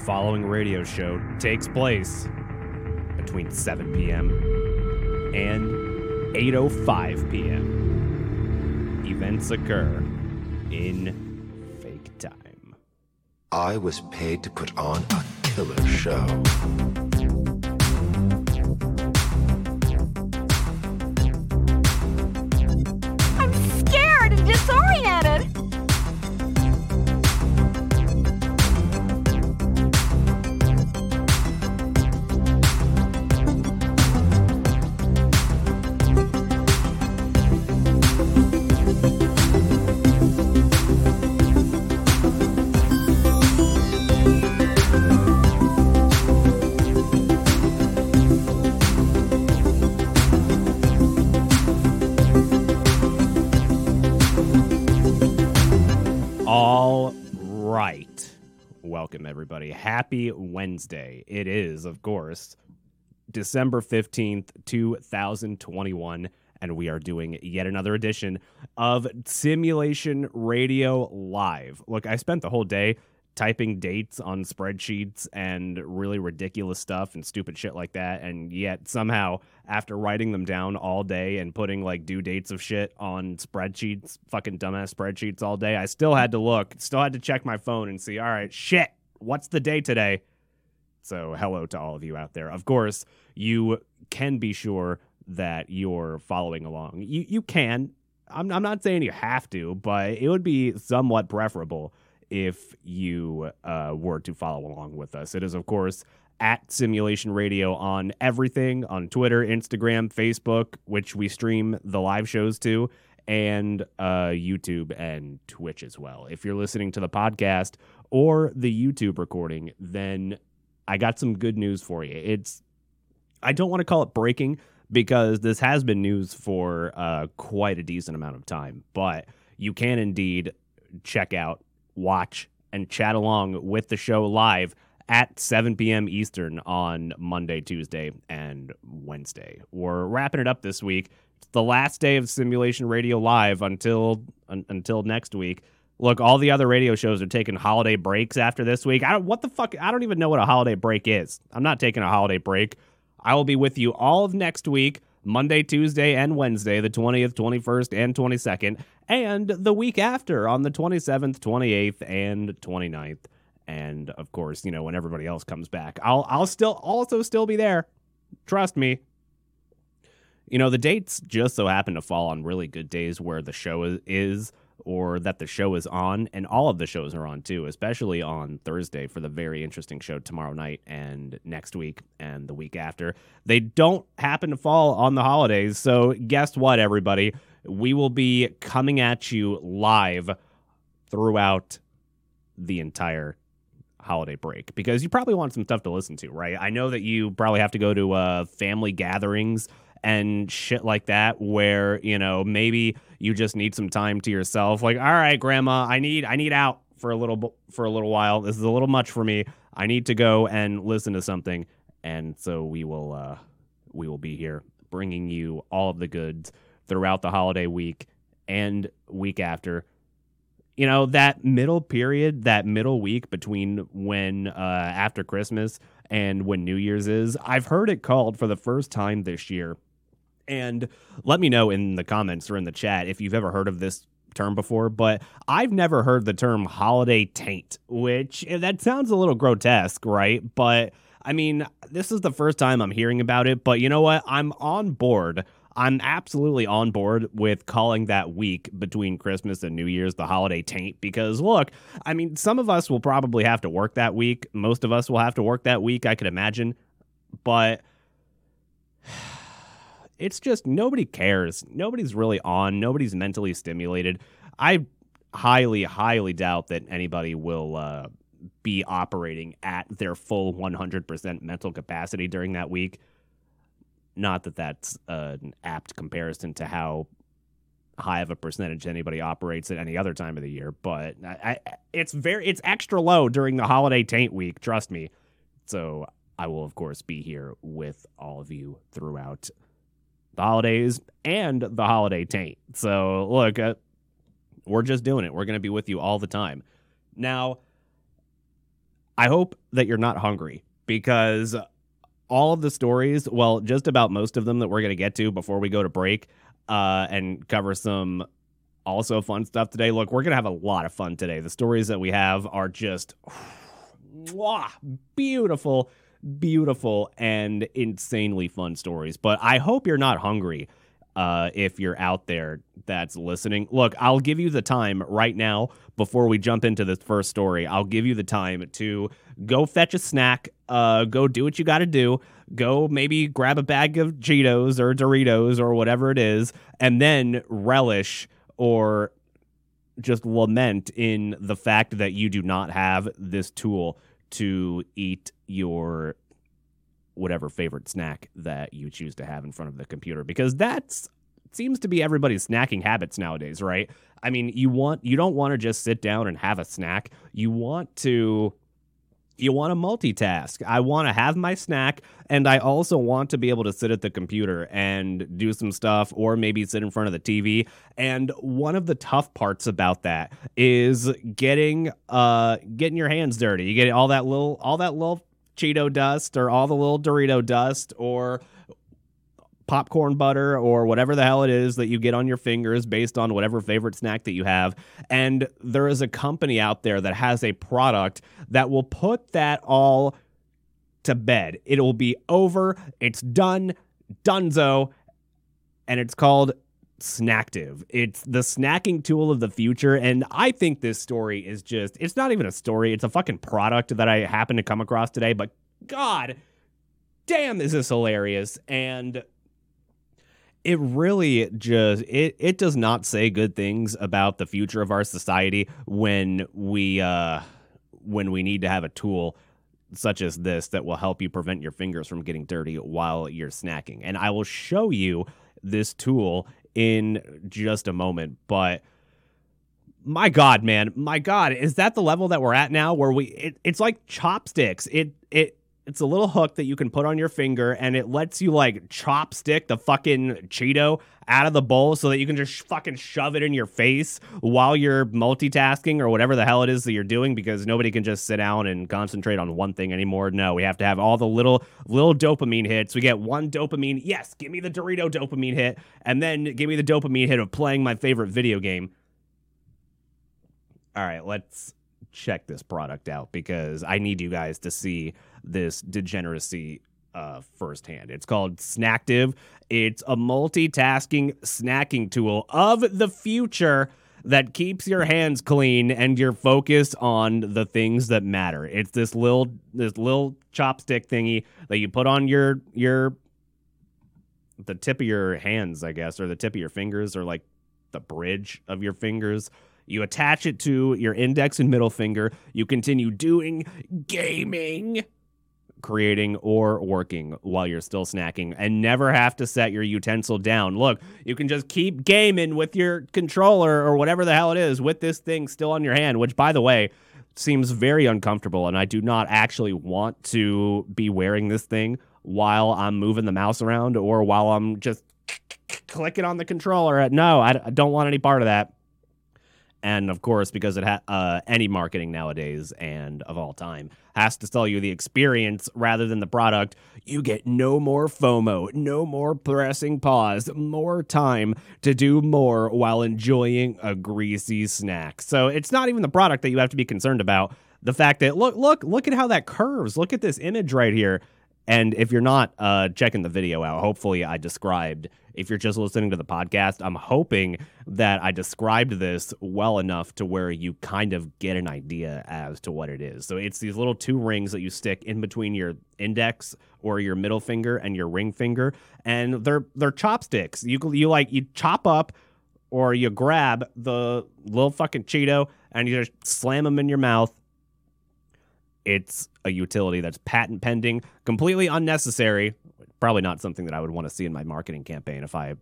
following radio show takes place between 7 p.m. and 8:05 p.m. Events occur in fake time. I was paid to put on a killer show. Wednesday. It is, of course, December 15th, 2021, and we are doing yet another edition of Simulation Radio Live. Look, I spent the whole day typing dates on spreadsheets and really ridiculous stuff and stupid shit like that. And yet, somehow, after writing them down all day and putting like due dates of shit on spreadsheets, fucking dumbass spreadsheets all day, I still had to look, still had to check my phone and see, all right, shit, what's the day today? So, hello to all of you out there. Of course, you can be sure that you're following along. You you can. I'm I'm not saying you have to, but it would be somewhat preferable if you uh, were to follow along with us. It is, of course, at Simulation Radio on everything on Twitter, Instagram, Facebook, which we stream the live shows to, and uh, YouTube and Twitch as well. If you're listening to the podcast or the YouTube recording, then I got some good news for you. It's I don't want to call it breaking because this has been news for uh, quite a decent amount of time, but you can indeed check out, watch, and chat along with the show live at 7 p.m. Eastern on Monday, Tuesday, and Wednesday. We're wrapping it up this week. It's the last day of Simulation Radio Live until un- until next week. Look, all the other radio shows are taking holiday breaks after this week. I don't what the fuck I don't even know what a holiday break is. I'm not taking a holiday break. I will be with you all of next week, Monday, Tuesday, and Wednesday, the 20th, 21st, and 22nd, and the week after on the 27th, 28th, and 29th. And of course, you know, when everybody else comes back, I'll I'll still also still be there. Trust me. You know, the dates just so happen to fall on really good days where the show is, is or that the show is on, and all of the shows are on too, especially on Thursday for the very interesting show tomorrow night and next week and the week after. They don't happen to fall on the holidays, so guess what, everybody? We will be coming at you live throughout the entire holiday break because you probably want some stuff to listen to, right? I know that you probably have to go to uh, family gatherings and shit like that where you know maybe you just need some time to yourself. Like all right grandma i need i need out for a little for a little while. This is a little much for me. I need to go and listen to something. And so we will uh we will be here bringing you all of the goods throughout the holiday week and week after. You know that middle period that middle week between when uh after christmas and when new year's is i've heard it called for the first time this year and let me know in the comments or in the chat if you've ever heard of this term before, but I've never heard the term holiday taint, which eh, that sounds a little grotesque, right? But I mean, this is the first time I'm hearing about it, but you know what? I'm on board. I'm absolutely on board with calling that week between Christmas and New Year's the holiday taint because look, I mean, some of us will probably have to work that week. Most of us will have to work that week, I could imagine. But it's just nobody cares. Nobody's really on. Nobody's mentally stimulated. I highly, highly doubt that anybody will uh, be operating at their full 100% mental capacity during that week. Not that that's uh, an apt comparison to how high of a percentage anybody operates at any other time of the year, but I, I, it's very it's extra low during the holiday taint week. Trust me. So I will of course be here with all of you throughout the holidays and the holiday taint. So look, uh, we're just doing it. We're going to be with you all the time. Now, I hope that you're not hungry because all of the stories, well, just about most of them that we're going to get to before we go to break uh, and cover some also fun stuff today. Look, we're going to have a lot of fun today. The stories that we have are just mwah, beautiful, beautiful, and insanely fun stories. But I hope you're not hungry uh, if you're out there that's listening. Look, I'll give you the time right now before we jump into this first story. I'll give you the time to go fetch a snack, uh, go do what you got to do, go maybe grab a bag of Cheetos or Doritos or whatever it is, and then relish or just lament in the fact that you do not have this tool to eat your whatever favorite snack that you choose to have in front of the computer because that's seems to be everybody's snacking habits nowadays, right? I mean, you want you don't want to just sit down and have a snack. You want to you want to multitask. I want to have my snack and I also want to be able to sit at the computer and do some stuff or maybe sit in front of the TV. And one of the tough parts about that is getting uh getting your hands dirty. You get all that little all that little Cheeto dust or all the little Dorito dust or popcorn butter or whatever the hell it is that you get on your fingers based on whatever favorite snack that you have. And there is a company out there that has a product that will put that all to bed. It will be over, it's done, dunzo, and it's called Snacktive. It's the snacking tool of the future. And I think this story is just, it's not even a story, it's a fucking product that I happened to come across today. But God damn, is this hilarious. And it really just it it does not say good things about the future of our society when we uh when we need to have a tool such as this that will help you prevent your fingers from getting dirty while you're snacking. And I will show you this tool in just a moment, but my god, man, my god, is that the level that we're at now where we it, it's like chopsticks. It it it's a little hook that you can put on your finger and it lets you like chopstick the fucking Cheeto out of the bowl so that you can just fucking shove it in your face while you're multitasking or whatever the hell it is that you're doing because nobody can just sit down and concentrate on one thing anymore. No, we have to have all the little little dopamine hits. We get one dopamine. Yes, give me the Dorito dopamine hit and then give me the dopamine hit of playing my favorite video game. All right, let's check this product out because I need you guys to see this degeneracy uh, firsthand. It's called Snacktive. It's a multitasking snacking tool of the future that keeps your hands clean and your focus on the things that matter. It's this little this little chopstick thingy that you put on your your the tip of your hands, I guess, or the tip of your fingers, or like the bridge of your fingers. You attach it to your index and middle finger. You continue doing gaming, creating, or working while you're still snacking and never have to set your utensil down. Look, you can just keep gaming with your controller or whatever the hell it is with this thing still on your hand, which, by the way, seems very uncomfortable. And I do not actually want to be wearing this thing while I'm moving the mouse around or while I'm just clicking on the controller. No, I don't want any part of that and of course because it ha- uh, any marketing nowadays and of all time has to sell you the experience rather than the product. You get no more fomo no more pressing pause more time to do more while enjoying a greasy snack. So it's not even the product that you have to be concerned about. The fact that look look look at how that curves. Look at this image right here and if you're not uh, checking the video out, hopefully I described. If you're just listening to the podcast, I'm hoping that I described this well enough to where you kind of get an idea as to what it is. So it's these little two rings that you stick in between your index or your middle finger and your ring finger, and they're they're chopsticks. You you like you chop up or you grab the little fucking Cheeto and you just slam them in your mouth it's a utility that's patent pending, completely unnecessary. Probably not something that I would want to see in my marketing campaign if I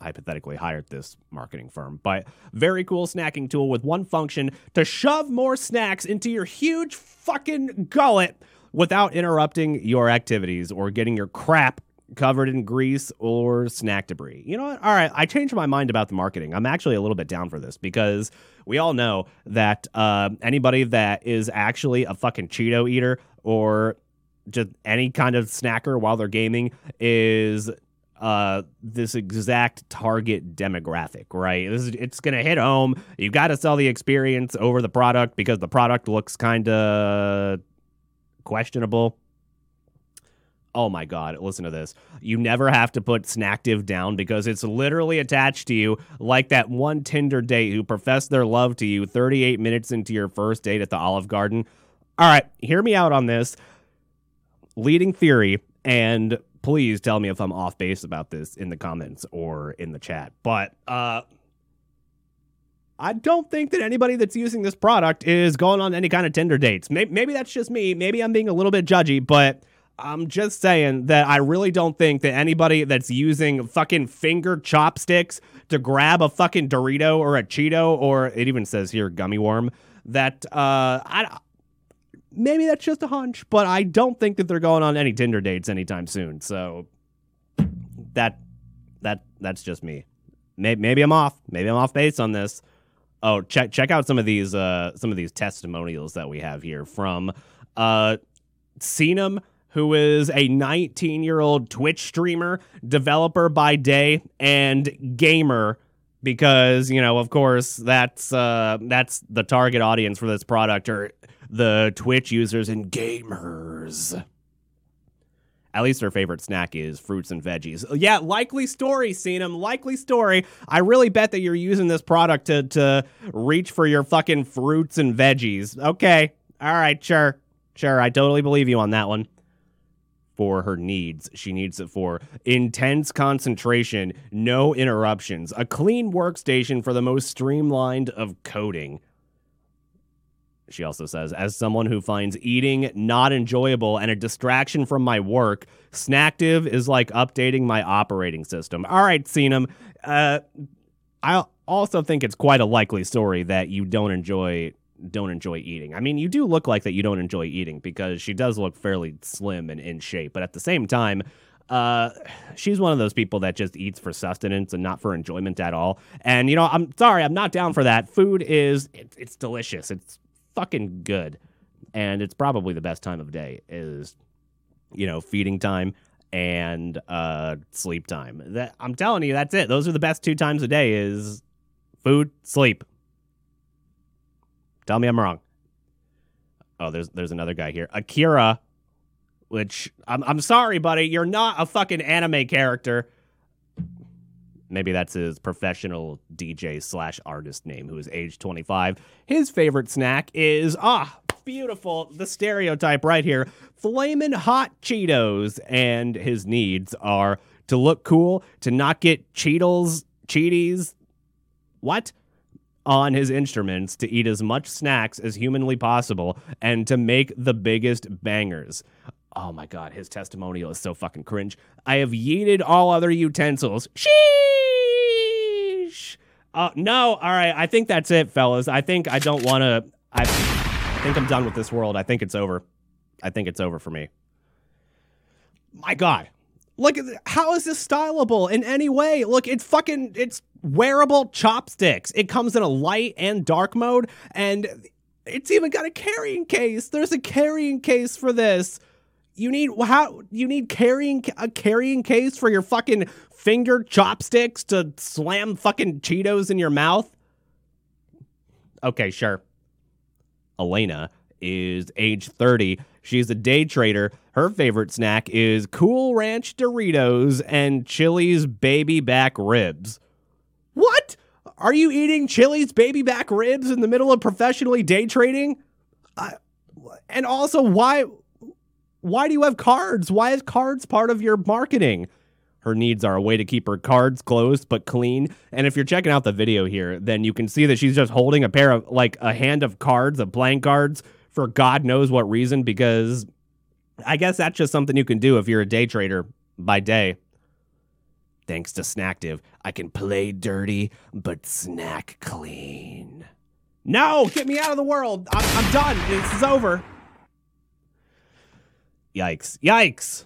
hypothetically hired this marketing firm. But very cool snacking tool with one function to shove more snacks into your huge fucking gullet without interrupting your activities or getting your crap covered in grease or snack debris. You know what? All right, I changed my mind about the marketing. I'm actually a little bit down for this because we all know that uh, anybody that is actually a fucking Cheeto eater or just any kind of snacker while they're gaming is uh this exact target demographic right this is it's gonna hit home you got to sell the experience over the product because the product looks kind of questionable oh my god listen to this you never have to put snacktive down because it's literally attached to you like that one tinder date who professed their love to you 38 minutes into your first date at the olive garden all right hear me out on this leading theory and please tell me if i'm off base about this in the comments or in the chat but uh I don't think that anybody that's using this product is going on any kind of Tinder dates. Maybe, maybe that's just me. Maybe I'm being a little bit judgy, but I'm just saying that I really don't think that anybody that's using fucking finger chopsticks to grab a fucking Dorito or a Cheeto or it even says here gummy worm that uh I maybe that's just a hunch, but I don't think that they're going on any Tinder dates anytime soon. So that that that's just me. Maybe, maybe I'm off. Maybe I'm off base on this. Oh, check check out some of these uh some of these testimonials that we have here from uh Senum, who is a 19 year old Twitch streamer, developer by day, and gamer because you know of course that's uh that's the target audience for this product are the Twitch users and gamers. At least her favorite snack is fruits and veggies. Yeah, likely story, Senum. Likely story. I really bet that you're using this product to to reach for your fucking fruits and veggies. Okay. All right, sure. Sure, I totally believe you on that one. For her needs, she needs it for intense concentration, no interruptions, a clean workstation for the most streamlined of coding. She also says, as someone who finds eating not enjoyable and a distraction from my work, Snacktive is like updating my operating system. All right, Senum. Uh, I also think it's quite a likely story that you don't enjoy don't enjoy eating. I mean, you do look like that you don't enjoy eating because she does look fairly slim and in shape, but at the same time, uh, she's one of those people that just eats for sustenance and not for enjoyment at all. And you know, I'm sorry, I'm not down for that. Food is it, it's delicious. It's fucking good. And it's probably the best time of day is, you know, feeding time and uh sleep time. That I'm telling you, that's it. Those are the best two times a day is food, sleep. Tell me I'm wrong. Oh, there's there's another guy here. Akira, which I'm I'm sorry, buddy, you're not a fucking anime character. Maybe that's his professional DJ slash artist name, who is age 25. His favorite snack is, ah, beautiful, the stereotype right here flamin' hot Cheetos. And his needs are to look cool, to not get Cheetos, Cheaties, what? On his instruments, to eat as much snacks as humanly possible, and to make the biggest bangers. Oh my god, his testimonial is so fucking cringe. I have yeeted all other utensils. Sheesh. Uh, no, all right. I think that's it, fellas. I think I don't want to. I think I'm done with this world. I think it's over. I think it's over for me. My god. Th- how is this stylable in any way? Look, it's fucking it's wearable chopsticks. It comes in a light and dark mode and it's even got a carrying case. There's a carrying case for this. You need how you need carrying a carrying case for your fucking finger chopsticks to slam fucking Cheetos in your mouth? Okay, sure. Elena is age 30. She's a day trader. Her favorite snack is Cool Ranch Doritos and Chili's baby back ribs. What? Are you eating Chili's baby back ribs in the middle of professionally day trading? And also, why why do you have cards? Why is cards part of your marketing? Her needs are a way to keep her cards closed but clean. And if you're checking out the video here, then you can see that she's just holding a pair of like a hand of cards, of playing cards for God knows what reason, because I guess that's just something you can do if you're a day trader by day. Thanks to Snacktive, I can play dirty but snack clean. No, get me out of the world. I'm, I'm done. This is over. Yikes. Yikes.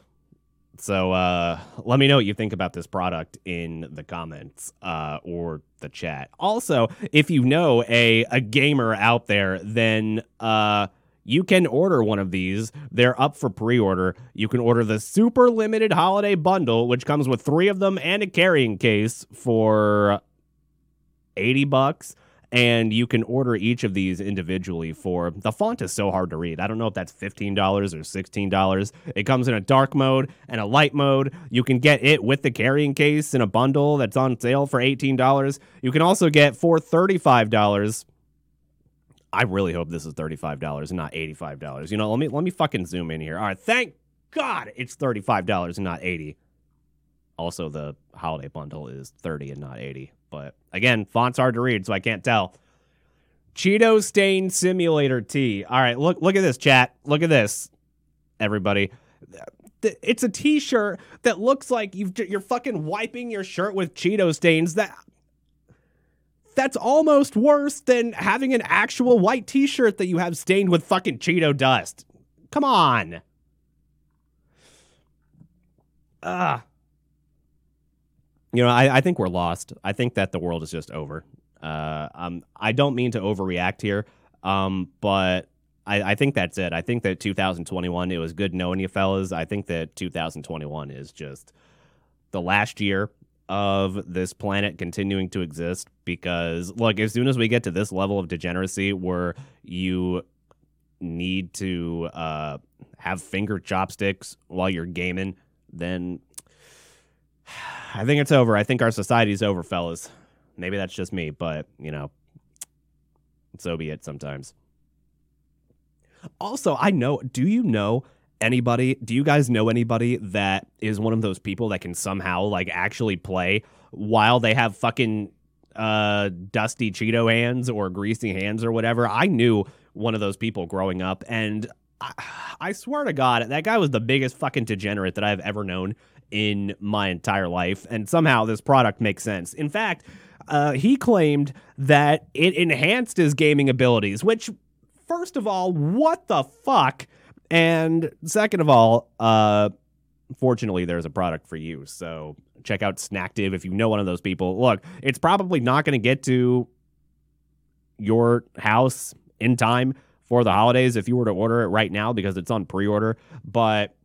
So uh, let me know what you think about this product in the comments uh, or the chat. Also, if you know a a gamer out there, then uh, you can order one of these. They're up for pre-order. You can order the super limited holiday bundle, which comes with three of them and a carrying case for eighty bucks and you can order each of these individually for the font is so hard to read. I don't know if that's $15 or $16. It comes in a dark mode and a light mode. You can get it with the carrying case in a bundle that's on sale for $18. You can also get for $35. I really hope this is $35 and not $85. You know, let me let me fucking zoom in here. All right, thank God it's $35 and not 80. Also, the holiday bundle is 30 and not 80. But again, font's hard to read, so I can't tell. Cheeto Stain Simulator T. All right, look look at this chat. Look at this, everybody. It's a T-shirt that looks like you've you're fucking wiping your shirt with Cheeto stains. That that's almost worse than having an actual white T-shirt that you have stained with fucking Cheeto dust. Come on. Ah you know, I, I think we're lost. I think that the world is just over. Uh, um, I don't mean to overreact here, um, but I, I think that's it. I think that 2021, it was good knowing you fellas. I think that 2021 is just the last year of this planet continuing to exist because, look, as soon as we get to this level of degeneracy where you need to uh, have finger chopsticks while you're gaming, then I think it's over. I think our society's over, fellas. Maybe that's just me, but you know, so be it sometimes. Also, I know, do you know anybody, do you guys know anybody that is one of those people that can somehow like actually play while they have fucking uh dusty Cheeto hands or greasy hands or whatever? I knew one of those people growing up and I, I swear to God, that guy was the biggest fucking degenerate that I've ever known in my entire life. And somehow this product makes sense. In fact, uh, he claimed that it enhanced his gaming abilities, which, first of all, what the fuck? And second of all, uh, fortunately, there's a product for you. So check out Snacktive if you know one of those people. Look, it's probably not going to get to your house in time for the holidays if you were to order it right now because it's on pre order. But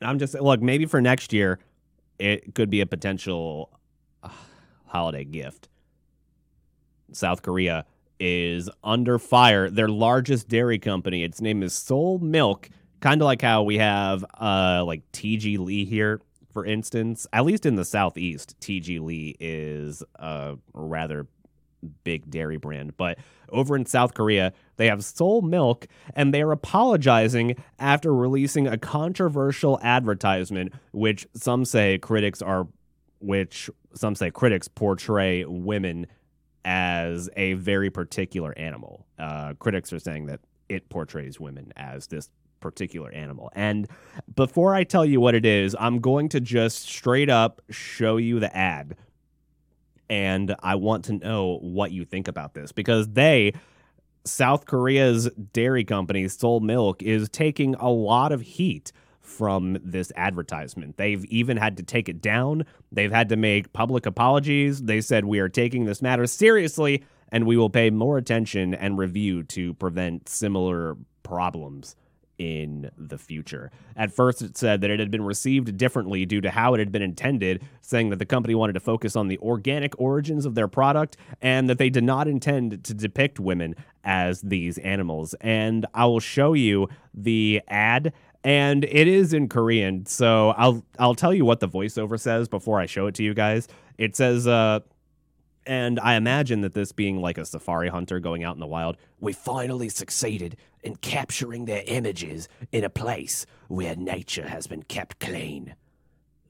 I'm just look maybe for next year it could be a potential uh, holiday gift. South Korea is under fire. Their largest dairy company, its name is Seoul Milk, kind of like how we have uh like TG Lee here for instance. At least in the southeast, TG Lee is a rather big dairy brand, but over in South Korea, they have Seoul Milk, and they're apologizing after releasing a controversial advertisement, which some say critics are, which some say critics portray women as a very particular animal. Uh, critics are saying that it portrays women as this particular animal. And before I tell you what it is, I'm going to just straight up show you the ad and I want to know what you think about this because they, South Korea's dairy company, Seoul Milk, is taking a lot of heat from this advertisement. They've even had to take it down. They've had to make public apologies. They said, We are taking this matter seriously and we will pay more attention and review to prevent similar problems in the future. At first, it said that it had been received differently due to how it had been intended, saying that the company wanted to focus on the organic origins of their product and that they did not intend to depict women as these animals. And I will show you the ad and it is in Korean. So I'll I'll tell you what the voiceover says before I show it to you guys. It says uh and I imagine that this being like a safari hunter going out in the wild, we finally succeeded in capturing their images in a place where nature has been kept clean.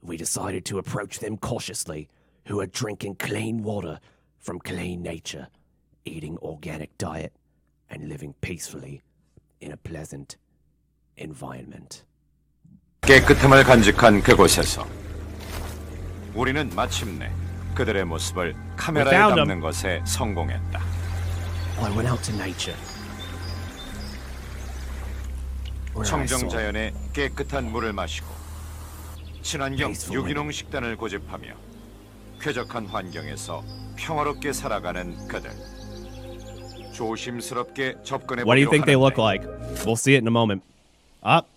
We decided to approach them cautiously, who are drinking clean water from clean nature, eating organic diet, and living peacefully in a pleasant environment. 깨끗함을 간직한 그곳에서 우리는 마침내 그들의 모습을 카메라에 담는 것에 성공했다. I went out to nature. where I saw 청정 자연의 깨끗한 물을 마시고 친환경 유기농 식단을 고집하며 쾌적한 환경에서 평화롭게 살아가는 그들. 조심스럽게 접근해 What do you think they look 하는데 like? We'll see it in a moment. Up.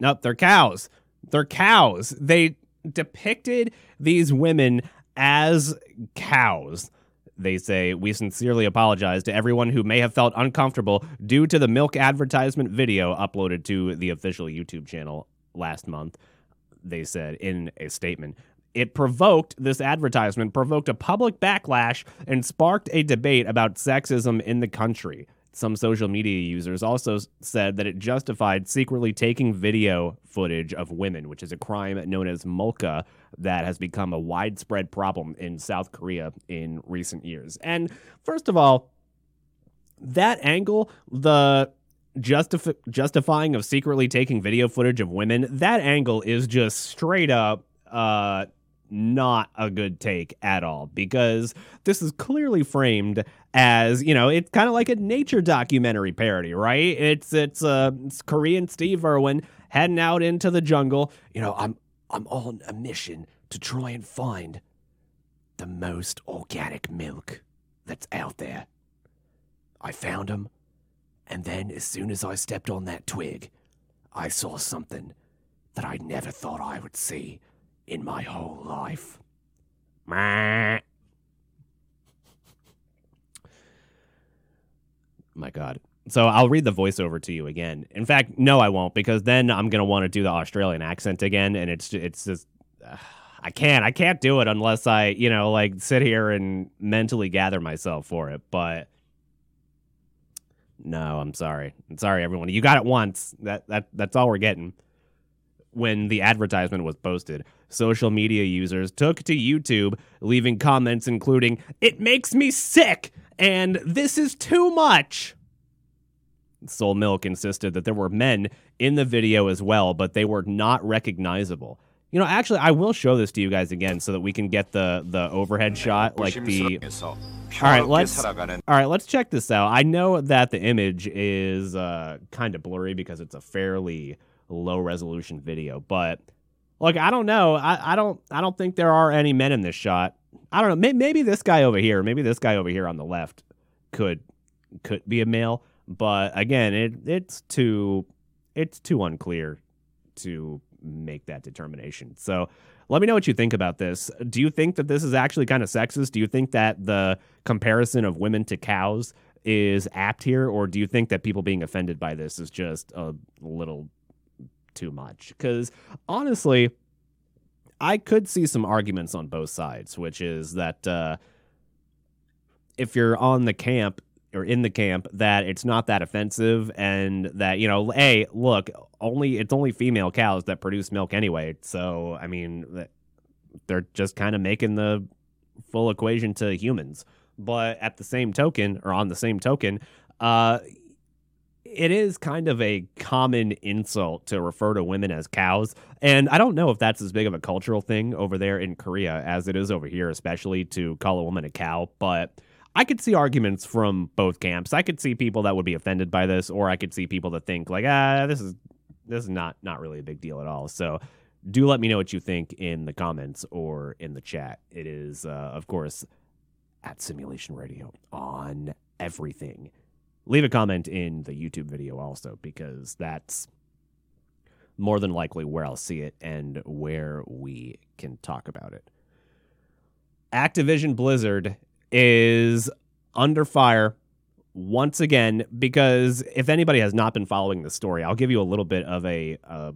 Nope, they're cows. They're cows. They depicted these women as cows. They say, We sincerely apologize to everyone who may have felt uncomfortable due to the milk advertisement video uploaded to the official YouTube channel last month. They said in a statement. It provoked, this advertisement provoked a public backlash and sparked a debate about sexism in the country. Some social media users also said that it justified secretly taking video footage of women, which is a crime known as molka that has become a widespread problem in South Korea in recent years. And first of all, that angle, the justif- justifying of secretly taking video footage of women, that angle is just straight up uh not a good take at all because this is clearly framed as you know it's kind of like a nature documentary parody right? It's it's uh it's korean steve irwin heading out into the jungle. You know i'm i'm on a mission to try and find the most organic milk that's out there. I found him and then as soon as i stepped on that twig i saw something that i never thought i would see in my whole life. My God. So I'll read the voiceover to you again. In fact, no, I won't because then I'm gonna want to do the Australian accent again, and it's it's just uh, I can't I can't do it unless I you know like sit here and mentally gather myself for it. But no, I'm sorry. I'm sorry, everyone. You got it once. That that that's all we're getting when the advertisement was posted, social media users took to YouTube, leaving comments including, It makes me sick! And this is too much! Seoul Milk insisted that there were men in the video as well, but they were not recognizable. You know, actually, I will show this to you guys again so that we can get the the overhead shot, like the. All right, let's all right, let's check this out. I know that the image is uh, kind of blurry because it's a fairly low resolution video, but look, I don't know. I, I don't I don't think there are any men in this shot. I don't know. May, maybe this guy over here, maybe this guy over here on the left could could be a male, but again, it it's too it's too unclear to make that determination. So let me know what you think about this. Do you think that this is actually kind of sexist? Do you think that the comparison of women to cows is apt here, or do you think that people being offended by this is just a little too much? Because honestly, I could see some arguments on both sides, which is that uh, if you're on the camp or in the camp that it's not that offensive and that you know hey look only it's only female cows that produce milk anyway so i mean they're just kind of making the full equation to humans but at the same token or on the same token uh it is kind of a common insult to refer to women as cows and i don't know if that's as big of a cultural thing over there in korea as it is over here especially to call a woman a cow but I could see arguments from both camps. I could see people that would be offended by this, or I could see people that think like, ah, this is this is not not really a big deal at all. So do let me know what you think in the comments or in the chat. It is, uh, of course, at Simulation Radio on everything. Leave a comment in the YouTube video also because that's more than likely where I'll see it and where we can talk about it. Activision Blizzard is under fire once again because if anybody has not been following the story, I'll give you a little bit of a, a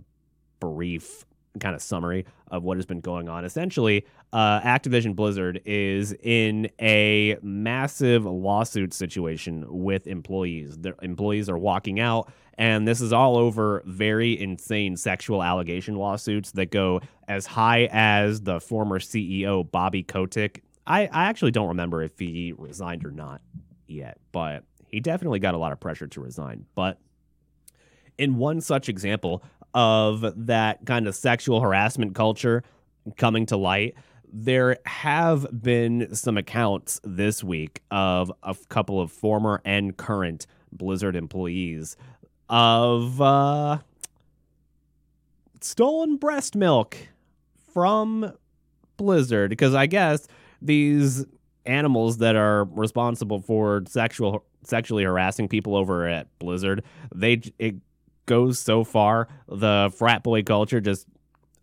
brief kind of summary of what has been going on. Essentially, uh, Activision Blizzard is in a massive lawsuit situation with employees. Their employees are walking out, and this is all over very insane sexual allegation lawsuits that go as high as the former CEO Bobby Kotick. I, I actually don't remember if he resigned or not yet, but he definitely got a lot of pressure to resign. But in one such example of that kind of sexual harassment culture coming to light, there have been some accounts this week of a couple of former and current Blizzard employees of uh, stolen breast milk from Blizzard because I guess these animals that are responsible for sexual sexually harassing people over at Blizzard, they it goes so far the frat boy culture just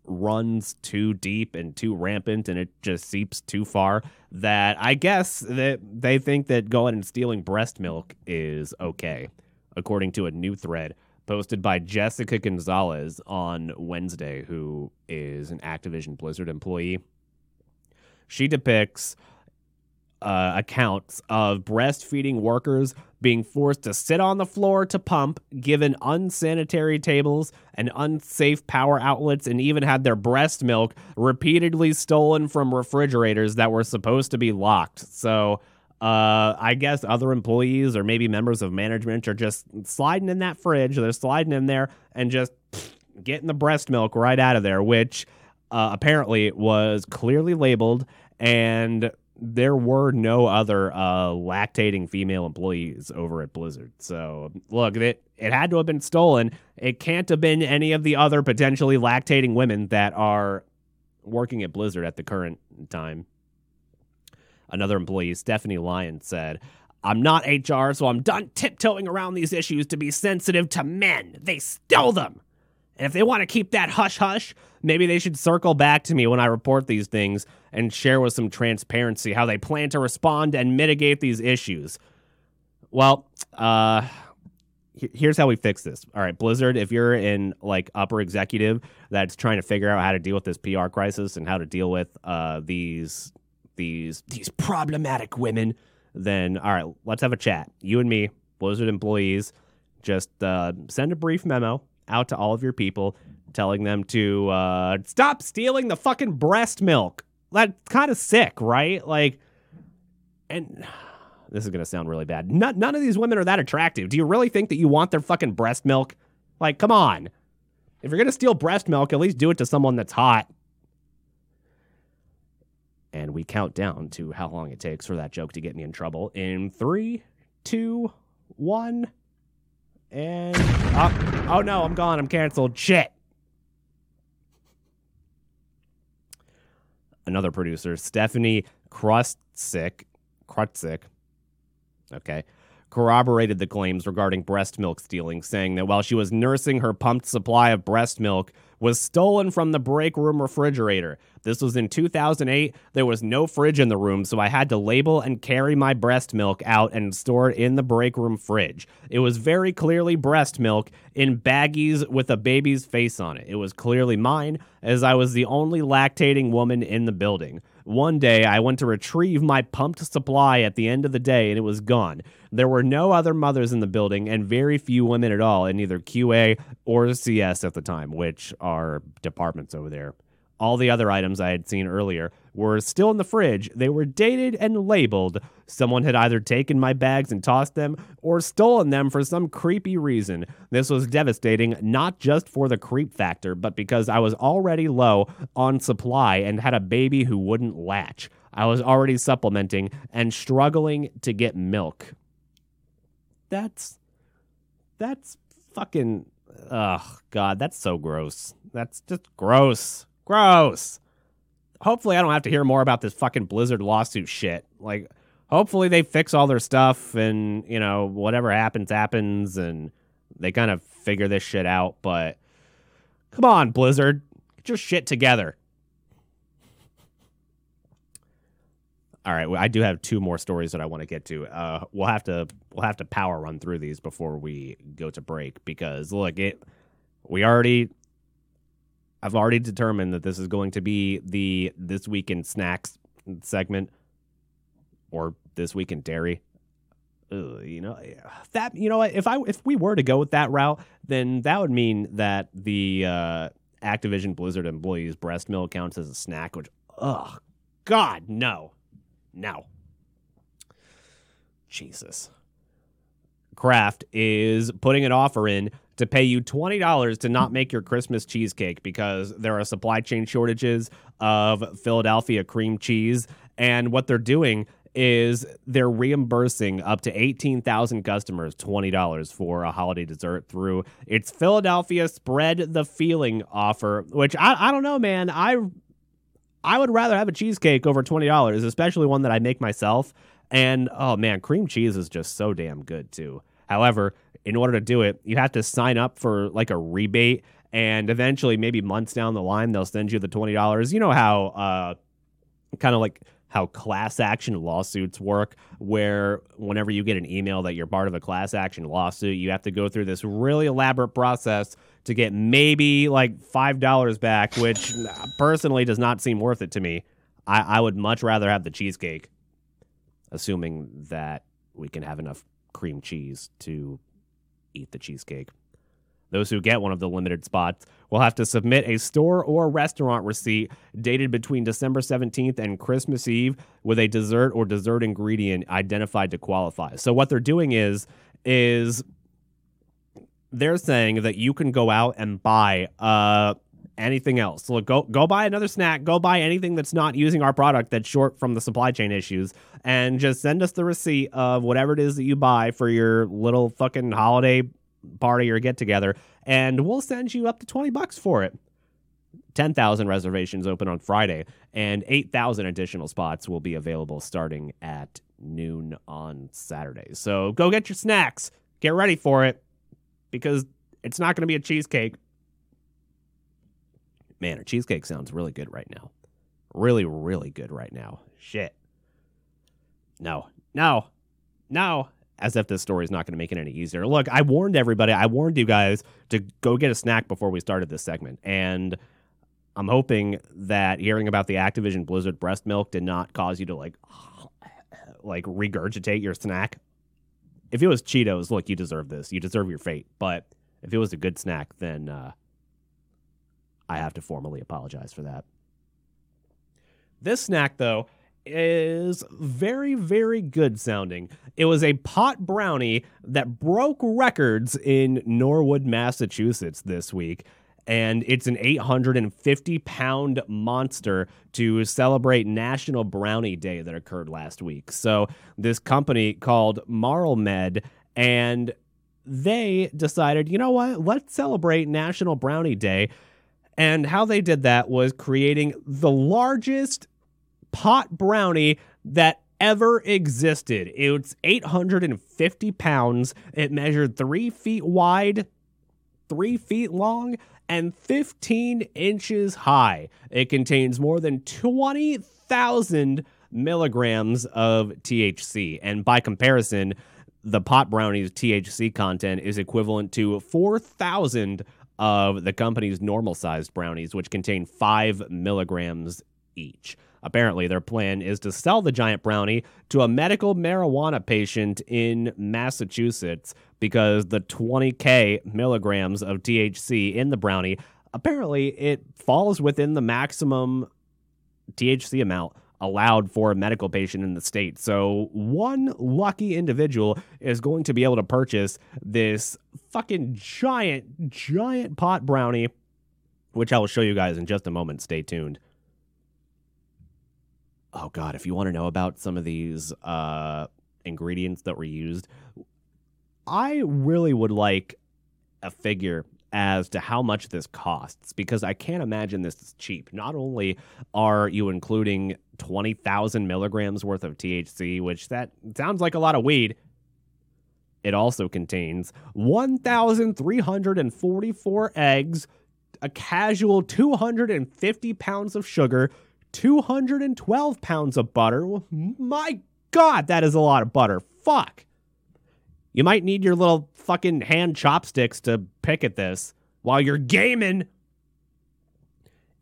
runs too deep and too rampant and it just seeps too far that I guess that they think that going and stealing breast milk is okay, according to a new thread posted by Jessica Gonzalez on Wednesday, who is an Activision Blizzard employee. She depicts uh, accounts of breastfeeding workers being forced to sit on the floor to pump, given unsanitary tables and unsafe power outlets, and even had their breast milk repeatedly stolen from refrigerators that were supposed to be locked. So, uh, I guess other employees or maybe members of management are just sliding in that fridge. They're sliding in there and just getting the breast milk right out of there, which uh, apparently was clearly labeled and there were no other uh, lactating female employees over at Blizzard. So look, it it had to have been stolen. It can't have been any of the other potentially lactating women that are working at Blizzard at the current time. Another employee, Stephanie Lyon, said, I'm not HR, so I'm done tiptoeing around these issues to be sensitive to men. They stole them. And if they want to keep that hush hush, maybe they should circle back to me when I report these things and share with some transparency how they plan to respond and mitigate these issues. Well, uh, here's how we fix this. All right, Blizzard, if you're in like upper executive that's trying to figure out how to deal with this PR crisis and how to deal with uh, these these these problematic women, then all right, let's have a chat. You and me, Blizzard employees, just uh, send a brief memo out to all of your people telling them to uh, stop stealing the fucking breast milk. That's kind of sick, right? Like, and this is going to sound really bad. None, none of these women are that attractive. Do you really think that you want their fucking breast milk? Like, come on. If you're going to steal breast milk, at least do it to someone that's hot. And we count down to how long it takes for that joke to get me in trouble in three, two, one. And oh, oh no, I'm gone. I'm canceled. Shit. Another producer, Stephanie Krustzik, Krutzik, okay, corroborated the claims regarding breast milk stealing, saying that while she was nursing her pumped supply of breast milk, was stolen from the break room refrigerator. This was in 2008. There was no fridge in the room, so I had to label and carry my breast milk out and store it in the break room fridge. It was very clearly breast milk in baggies with a baby's face on it. It was clearly mine, as I was the only lactating woman in the building. One day, I went to retrieve my pumped supply at the end of the day, and it was gone. There were no other mothers in the building, and very few women at all in either QA or CS at the time, which are departments over there. All the other items I had seen earlier were still in the fridge. They were dated and labeled. Someone had either taken my bags and tossed them or stolen them for some creepy reason. This was devastating, not just for the creep factor, but because I was already low on supply and had a baby who wouldn't latch. I was already supplementing and struggling to get milk. That's. That's fucking. Ugh, God, that's so gross. That's just gross. Gross. Hopefully, I don't have to hear more about this fucking Blizzard lawsuit shit. Like, hopefully, they fix all their stuff and, you know, whatever happens, happens and they kind of figure this shit out. But come on, Blizzard. Get your shit together. All right, well, I do have two more stories that I want to get to. Uh, we'll have to we'll have to power run through these before we go to break because look, it we already I've already determined that this is going to be the this week in snacks segment or this week in dairy. Ugh, you know that you know if I if we were to go with that route, then that would mean that the uh, Activision Blizzard employees' breast milk counts as a snack. Which, ugh, God, no, no, Jesus. Kraft is putting an offer in to pay you $20 to not mm. make your Christmas cheesecake because there are supply chain shortages of Philadelphia cream cheese. And what they're doing is they're reimbursing up to 18,000 customers $20 for a holiday dessert through its Philadelphia Spread the Feeling offer, which I, I don't know, man. I I would rather have a cheesecake over $20, especially one that I make myself. And oh man, cream cheese is just so damn good too. However, in order to do it, you have to sign up for like a rebate and eventually maybe months down the line they'll send you the $20. You know how uh kind of like how class action lawsuits work, where whenever you get an email that you're part of a class action lawsuit, you have to go through this really elaborate process to get maybe like $5 back, which personally does not seem worth it to me. I, I would much rather have the cheesecake, assuming that we can have enough cream cheese to eat the cheesecake. Those who get one of the limited spots will have to submit a store or restaurant receipt dated between December 17th and Christmas Eve with a dessert or dessert ingredient identified to qualify. So what they're doing is is they're saying that you can go out and buy uh anything else. So go go buy another snack, go buy anything that's not using our product that's short from the supply chain issues and just send us the receipt of whatever it is that you buy for your little fucking holiday party or get together, and we'll send you up to 20 bucks for it. 10,000 reservations open on Friday, and 8,000 additional spots will be available starting at noon on Saturday. So go get your snacks. Get ready for it because it's not going to be a cheesecake. Man, a cheesecake sounds really good right now. Really, really good right now. Shit. No, no, no as if this story is not going to make it any easier. Look, I warned everybody, I warned you guys to go get a snack before we started this segment. And I'm hoping that hearing about the Activision Blizzard breast milk did not cause you to like like regurgitate your snack. If it was Cheetos, look, you deserve this. You deserve your fate. But if it was a good snack, then uh, I have to formally apologize for that. This snack, though, is very, very good sounding. It was a pot brownie that broke records in Norwood, Massachusetts this week. And it's an 850 pound monster to celebrate National Brownie Day that occurred last week. So, this company called MariMed, and they decided, you know what, let's celebrate National Brownie Day. And how they did that was creating the largest pot brownie that ever existed. It's 850 pounds. It measured three feet wide, three feet long, and 15 inches high. It contains more than 20,000 milligrams of THC. And by comparison, the pot brownie's THC content is equivalent to 4,000 of the company's normal sized brownies, which contain 5 milligrams each. Apparently, their plan is to sell the giant brownie to a medical marijuana patient in Massachusetts because the 20K milligrams of THC in the brownie, apparently, it falls within the maximum THC amount allowed for a medical patient in the state. So, one lucky individual is going to be able to purchase this fucking giant, giant pot brownie, which I will show you guys in just a moment. Stay tuned oh god, if you want to know about some of these uh, ingredients that were used, I really would like a figure as to how much this costs because I can't imagine this is cheap. Not only are you including 20,000 milligrams worth of THC, which that sounds like a lot of weed, it also contains 1,344 eggs, a casual 250 pounds of sugar, 212 pounds of butter. My God, that is a lot of butter. Fuck. You might need your little fucking hand chopsticks to pick at this while you're gaming.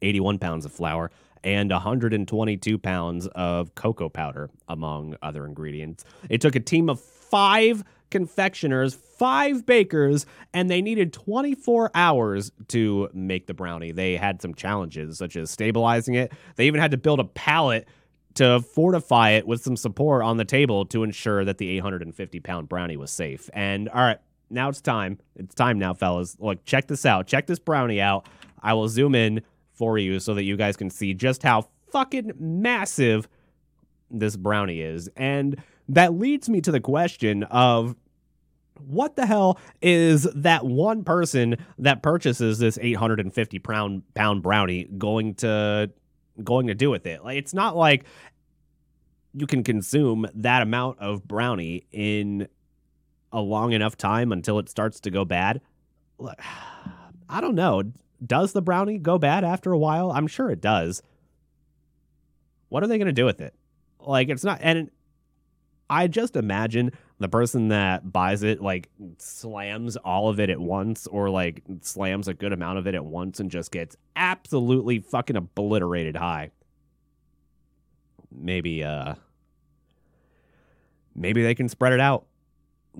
81 pounds of flour and 122 pounds of cocoa powder, among other ingredients. It took a team of five confectioners, five bakers, and they needed 24 hours to make the brownie. They had some challenges, such as stabilizing it. They even had to build a pallet to fortify it with some support on the table to ensure that the 850 pound brownie was safe. And all right, now it's time. It's time now, fellas. Look, check this out. Check this brownie out. I will zoom in for you so that you guys can see just how fucking massive this brownie is. And that leads me to the question of what the hell is that one person that purchases this 850 pound pound brownie going to going to do with it? Like it's not like you can consume that amount of brownie in a long enough time until it starts to go bad. I don't know. Does the brownie go bad after a while? I'm sure it does. What are they going to do with it? Like it's not and I just imagine the person that buys it like slams all of it at once or like slams a good amount of it at once and just gets absolutely fucking obliterated high. Maybe uh maybe they can spread it out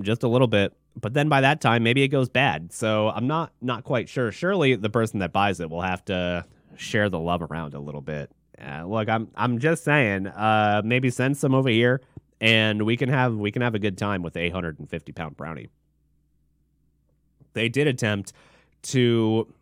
just a little bit but then by that time maybe it goes bad. So i'm not not quite sure. Surely the person that buys it will have to share the love around a little bit. Uh, look i'm i'm just saying uh maybe send some over here and we can have we can have a good time with the 850 pound brownie. They did attempt to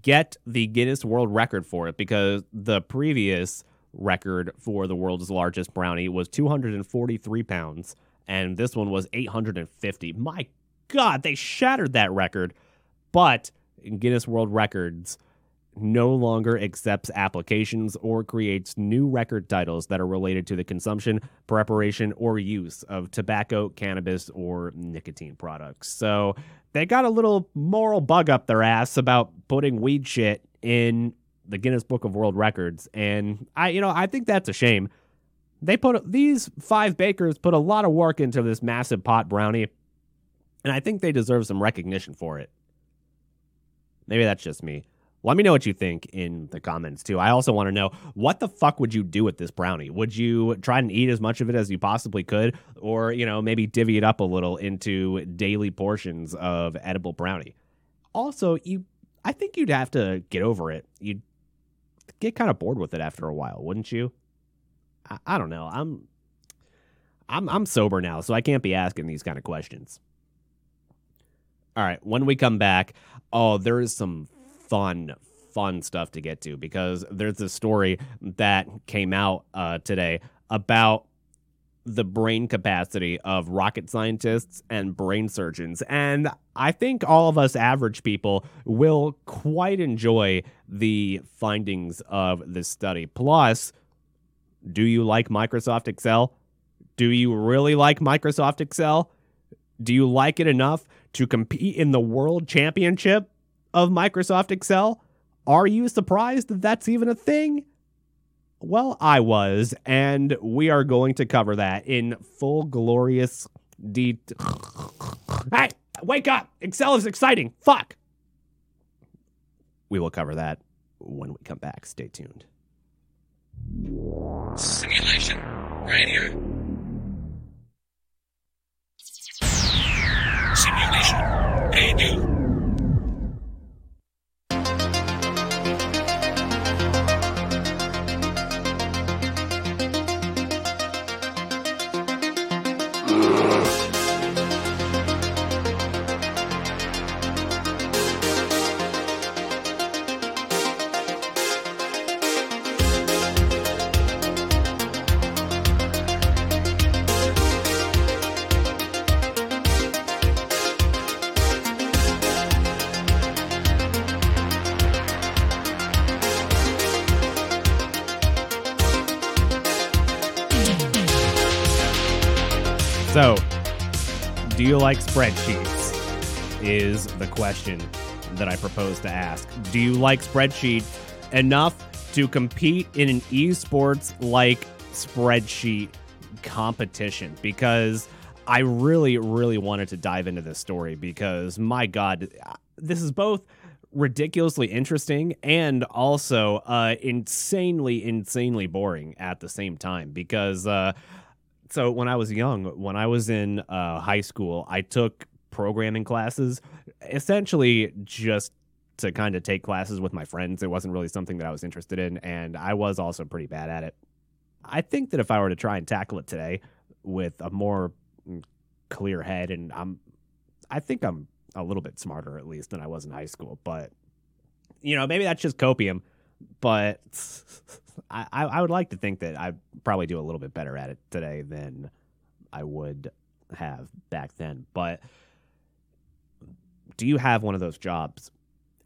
get the guinness world record for it because the previous record for the world's largest brownie was 243 pounds and this one was 850. My God, they shattered that record. But Guinness World Records no longer accepts applications or creates new record titles that are related to the consumption, preparation, or use of tobacco, cannabis, or nicotine products. So they got a little moral bug up their ass about putting weed shit in the Guinness Book of World Records. And I, you know, I think that's a shame they put these five bakers put a lot of work into this massive pot brownie, and I think they deserve some recognition for it. Maybe that's just me. Let me know what you think in the comments too. I also want to know what the fuck would you do with this brownie? Would you try and eat as much of it as you possibly could, or you know maybe divvy it up a little into daily portions of edible brownie? Also, you, I think you'd have to get over it. You'd get kind of bored with it after a while, wouldn't you? I, I don't know. I'm I'm I'm sober now, so I can't be asking these kind of questions. All right, when we come back, oh, there is some fun, fun stuff to get to because there's a story that came out uh, today about the brain capacity of rocket scientists and brain surgeons. And I think all of us average people will quite enjoy the findings of this study. Plus, do you like Microsoft Excel? Do you really like Microsoft Excel? Do you like it enough to compete in the world championship of Microsoft Excel? Are you surprised that that's even a thing? Well, I was, and we are going to cover that in full glorious detail. hey, wake up! Excel is exciting. Fuck. We will cover that when we come back. Stay tuned. Simulation Radio. Radio. So, spreadsheets? Is the question that I propose to ask. Do you like spreadsheet enough to compete in an esports like spreadsheet competition? Because I really, really wanted to dive into this story because my God, this is both ridiculously interesting and also uh, insanely, insanely boring at the same time because. Uh, so when I was young, when I was in uh, high school, I took programming classes, essentially just to kind of take classes with my friends. It wasn't really something that I was interested in, and I was also pretty bad at it. I think that if I were to try and tackle it today with a more mm, clear head, and I'm, I think I'm a little bit smarter at least than I was in high school, but you know, maybe that's just copium. But I, I would like to think that I probably do a little bit better at it today than I would have back then. But do you have one of those jobs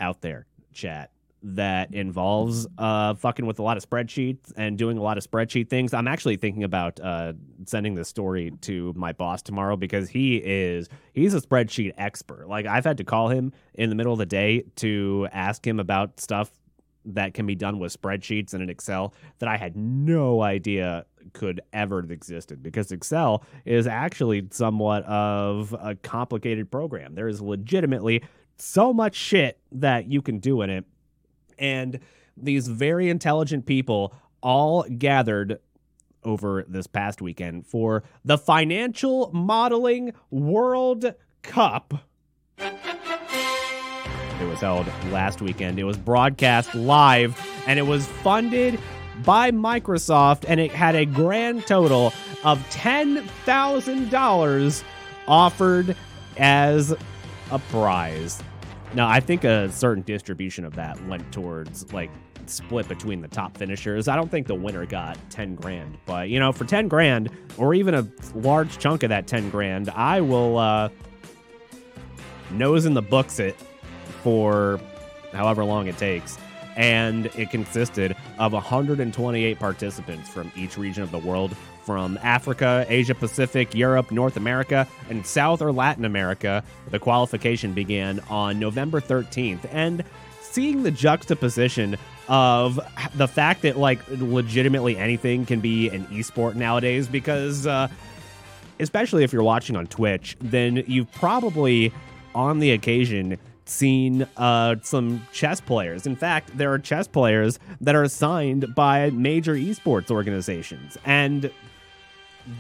out there, chat, that involves uh, fucking with a lot of spreadsheets and doing a lot of spreadsheet things? I'm actually thinking about uh, sending this story to my boss tomorrow because he is he's a spreadsheet expert. Like I've had to call him in the middle of the day to ask him about stuff that can be done with spreadsheets and in Excel that I had no idea could ever have existed because Excel is actually somewhat of a complicated program. There is legitimately so much shit that you can do in it. And these very intelligent people all gathered over this past weekend for the Financial Modeling World Cup. It was held last weekend. It was broadcast live and it was funded by Microsoft and it had a grand total of $10,000 offered as a prize. Now, I think a certain distribution of that went towards like split between the top finishers. I don't think the winner got 10 grand, but you know, for 10 grand or even a large chunk of that 10 grand, I will uh nose in the books it for however long it takes. And it consisted of 128 participants from each region of the world from Africa, Asia Pacific, Europe, North America, and South or Latin America. The qualification began on November 13th. And seeing the juxtaposition of the fact that, like, legitimately anything can be an esport nowadays, because, uh, especially if you're watching on Twitch, then you've probably, on the occasion, seen uh, some chess players. In fact, there are chess players that are signed by major esports organizations. And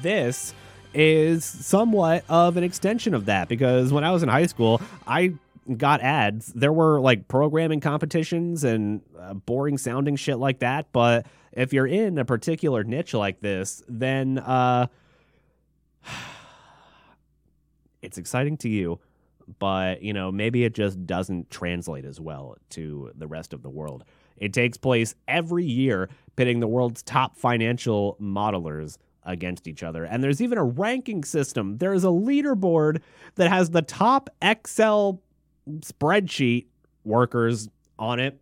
this is somewhat of an extension of that because when I was in high school, I got ads. There were like programming competitions and uh, boring sounding shit like that. But if you're in a particular niche like this, then uh, it's exciting to you but you know maybe it just doesn't translate as well to the rest of the world. It takes place every year, pitting the world's top financial modelers against each other. And there's even a ranking system. There is a leaderboard that has the top Excel spreadsheet workers on it.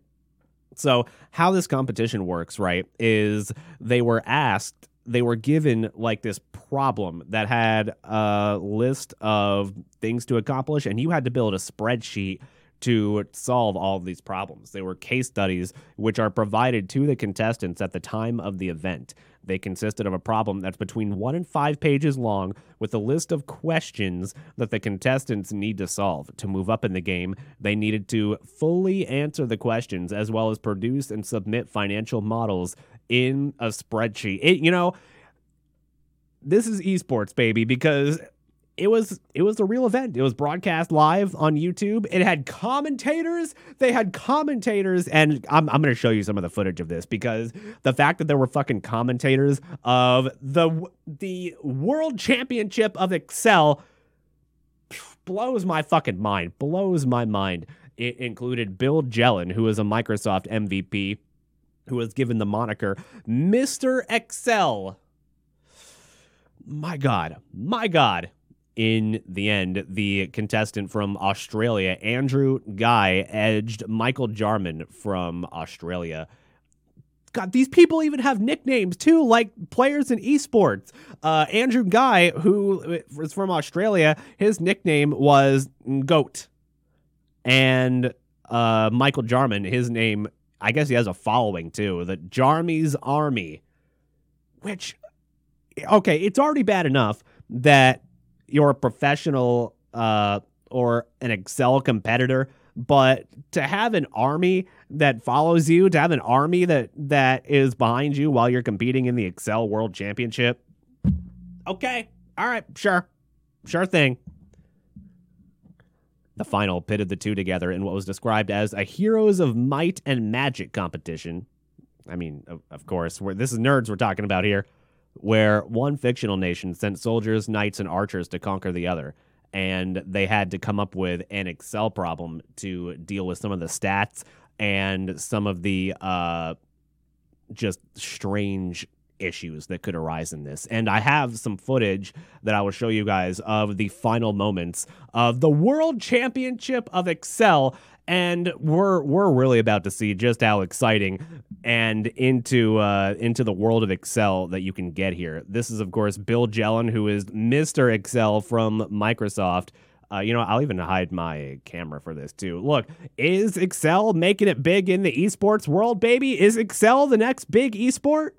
So, how this competition works, right, is they were asked they were given like this problem that had a list of things to accomplish, and you had to build a spreadsheet to solve all of these problems. They were case studies which are provided to the contestants at the time of the event. They consisted of a problem that's between one and five pages long with a list of questions that the contestants need to solve. To move up in the game, they needed to fully answer the questions as well as produce and submit financial models in a spreadsheet. It, you know, this is esports, baby, because it was it was a real event. It was broadcast live on YouTube. It had commentators. They had commentators, and I'm I'm to show you some of the footage of this because the fact that there were fucking commentators of the the World Championship of Excel blows my fucking mind. Blows my mind. It included Bill Jelen, who is a Microsoft MVP, who was given the moniker Mr. Excel. My God, my God. In the end, the contestant from Australia, Andrew Ngai, edged Michael Jarman from Australia. God, these people even have nicknames too, like players in esports. Uh, Andrew Ngai, who is from Australia, his nickname was Goat. And uh, Michael Jarman, his name, I guess he has a following too, the Jarmy's Army, which, okay, it's already bad enough that you're a professional uh, or an Excel competitor, but to have an army that follows you, to have an army that that is behind you while you're competing in the Excel World Championship, okay, all right, sure, sure thing. The final pitted the two together in what was described as a Heroes of Might and Magic competition. I mean, of, of course, we're, this is nerds we're talking about here where one fictional nation sent soldiers, knights, and archers to conquer the other. And they had to come up with an Excel problem to deal with some of the stats and some of the uh, just strange issues that could arise in this. And I have some footage that I will show you guys of the final moments of the World Championship of Excel. And we're we're really about to see just how exciting and into uh, into the world of Excel that you can get here. This is of course Bill Jelen, who is Mr. Excel from Microsoft. Uh, you know, I'll even hide my camera for this too. Look, is Excel making it big in the esports world, baby? Is Excel the next big esport?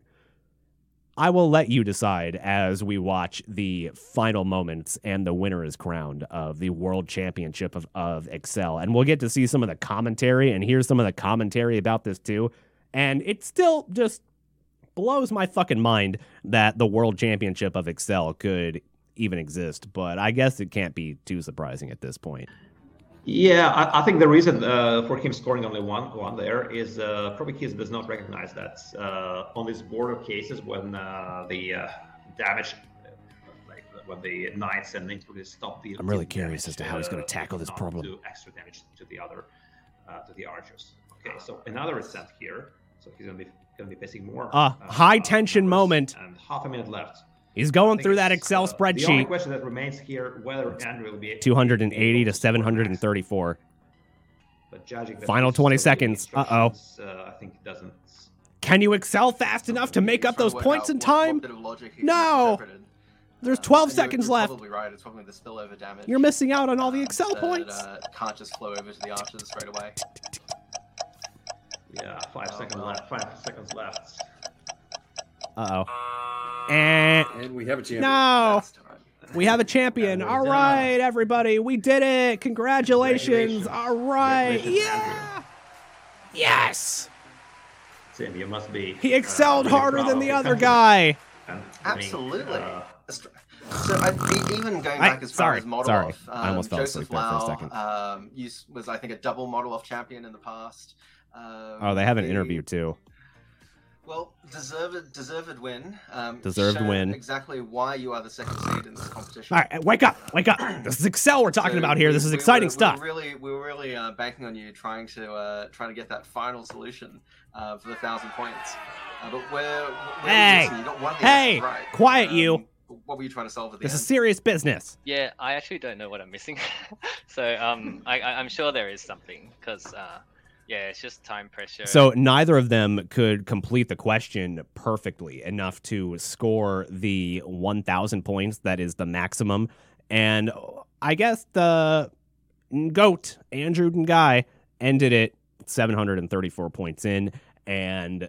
I will let you decide as we watch the final moments and the winner is crowned of the World Championship of, of Excel. And we'll get to see some of the commentary and hear some of the commentary about this too. And it still just blows my fucking mind that the World Championship of Excel could even exist. But I guess it can't be too surprising at this point. Yeah, I, I think the reason uh, for him scoring only one one there is uh, probably he does not recognize that uh, on these border cases when uh, the uh, damage, uh, like when the knights and intruders stop the. I'm really curious damage, as to how he's gonna uh, tackle this problem. Do extra damage to the other, uh, to the archers. Okay, so another ascent here. So he's gonna be gonna be facing more. Ah, high tension moment. And half a minute left. He's going through that Excel uh, The only spreadsheet. question that remains here whether Andrew will be 280 to able score max. 734. But judging the Final 20 seconds. Uh-oh. Uh, I think it doesn't. Can you excel fast enough to make up those points in time? what bit of logic No! misinterpreted. There's Um, 12 and you're- seconds you're left. Probably right. It's probably the spillover damage. You're missing out on all the um, Excel that, points. Uh, can't just flow over to the archers straight away. Yeah, five Oh, seconds well. left. Five seconds left. Uh oh. And And we have a champion. no, That's time. we have a champion. All right, everybody, we did it. Congratulations. Congratulations. All right. Congratulations, Yeah. Yes. Tim, you must be. He excelled uh, harder than the other guy. Absolutely. uh, Astr- So I, even going I- back as far sorry, as model sorry. off, I almost um, fell Joseph asleep there for a Lau, second. Um, was I think a double model off champion in the past. Um, Oh, they have an the- interview too. Well, deserved deserved win. Um, Deserved win. Exactly why you are the second seed in this competition. All right, wake up, wake up. This is Excel we're talking So about here. This is we exciting were- stuff. We were really, we were really uh, banking on you trying to uh, trying to get that final solution uh, for the thousand points. Uh, but where, where Hey! you got one Hey! right. Quiet you. Um, What were you trying to solve at the This end? is serious business. Yeah, I actually don't know what I'm missing. so um, I, I, I'm sure there is something because uh, yeah, it's just time pressure. So neither of them could complete the question perfectly enough to score the 1,000 points that is the maximum. And I guess the GOAT, Andrew Ngai, ended it 734 points in, and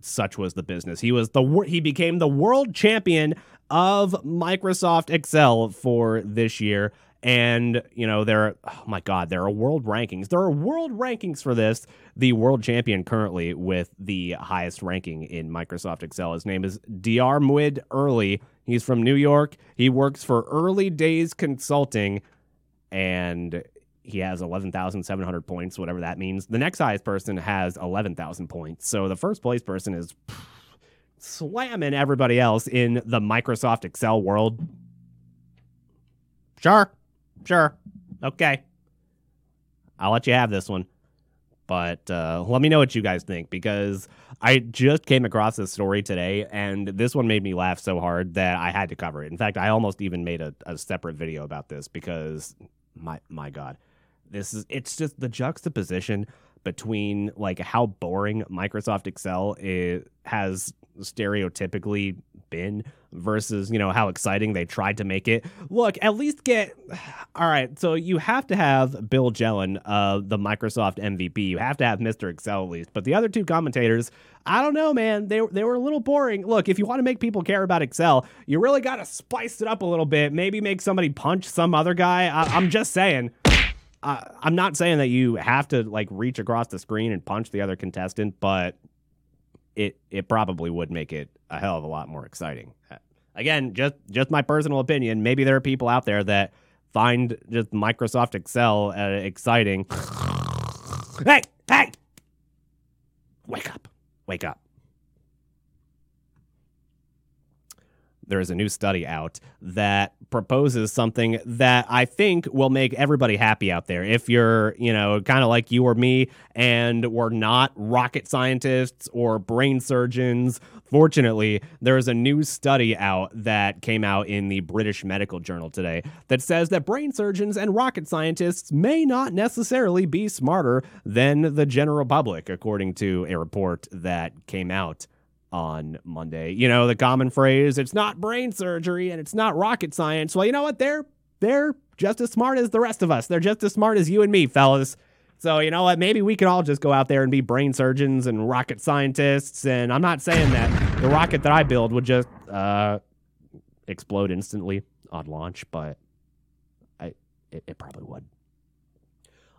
such was the business. He was the he became the world champion of Microsoft Excel for this year. And, you know, there, are, oh my God, there are world rankings. There are world rankings for this. The world champion currently with the highest ranking in Microsoft Excel. His name is Diarmuid Early. He's from New York. He works for Early Days Consulting, and he has 11,700 points, whatever that means. The next highest person has 11,000 points. So the first place person is slamming everybody else in the Microsoft Excel world. Sure. Sure. Okay. I'll let you have this one. But uh, let me know what you guys think because I just came across this story today and this one made me laugh so hard that I had to cover it. In fact, I almost even made a, a separate video about this because my my god. This is it's just the juxtaposition between like how boring Microsoft Excel is, has stereotypically been versus you know how exciting they tried to make it. Look at least get all right so you have to have bill jelen uh the microsoft mvp you have to have mr excel at least. But the other two commentators i don't know man. They, they were a little boring. Look if you want to make people care about excel you really got to spice it up a little bit. Maybe make somebody punch some other guy. I, i'm just saying. Uh, I'm not saying that you have to like reach across the screen and punch the other contestant, but it it probably would make it a hell of a lot more exciting. Again, just just my personal opinion. Maybe there are people out there that find just Microsoft Excel uh, exciting. hey, hey, wake up, wake up. There is a new study out that proposes something that I think will make everybody happy out there. If you're, you know, kind of like you or me and we're not rocket scientists or brain surgeons, fortunately, there is a new study out that came out in the British Medical Journal today that says that brain surgeons and rocket scientists may not necessarily be smarter than the general public, according to a report that came out on Monday. You know, the common phrase, it's not brain surgery and it's not rocket science. Well, you know what? They're they're just as smart as the rest of us. They're just as smart as you and me, fellas. So, you know what? Maybe we can all just go out there and be brain surgeons and rocket scientists. And I'm not saying that the rocket that I build would just uh, explode instantly on launch, but I it, it probably would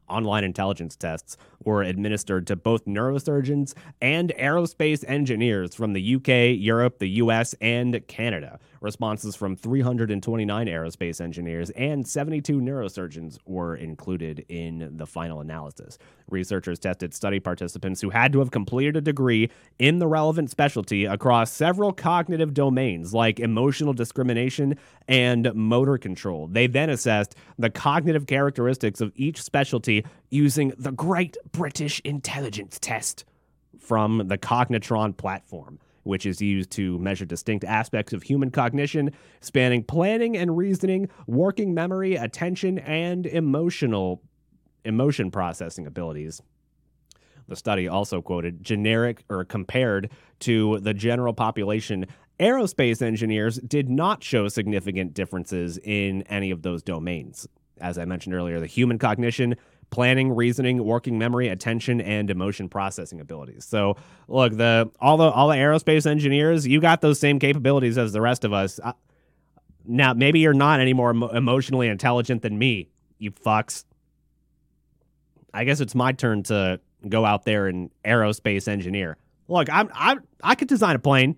online intelligence tests were administered to both neurosurgeons and aerospace engineers from the UK, Europe, the US, and Canada. Responses from 329 aerospace engineers and 72 neurosurgeons were included in the final analysis. Researchers tested study participants who had to have completed a degree in the relevant specialty across several cognitive domains like emotional discrimination and motor control. They then assessed the cognitive characteristics of each specialty using the Great British Intelligence Test from the Cognitron platform which is used to measure distinct aspects of human cognition, spanning planning and reasoning, working memory, attention, and emotional emotion processing abilities. The study also quoted generic or compared to the general population. Aerospace engineers did not show significant differences in any of those domains. As I mentioned earlier, the human cognition planning, reasoning, working memory, attention, and emotion processing abilities. So, look, the all the all the aerospace engineers, you got those same capabilities as the rest of us. Uh, now, maybe you're not any more emo- emotionally intelligent than me, you fucks. I guess it's my turn to go out there and aerospace engineer. Look, I'm I I could design a plane.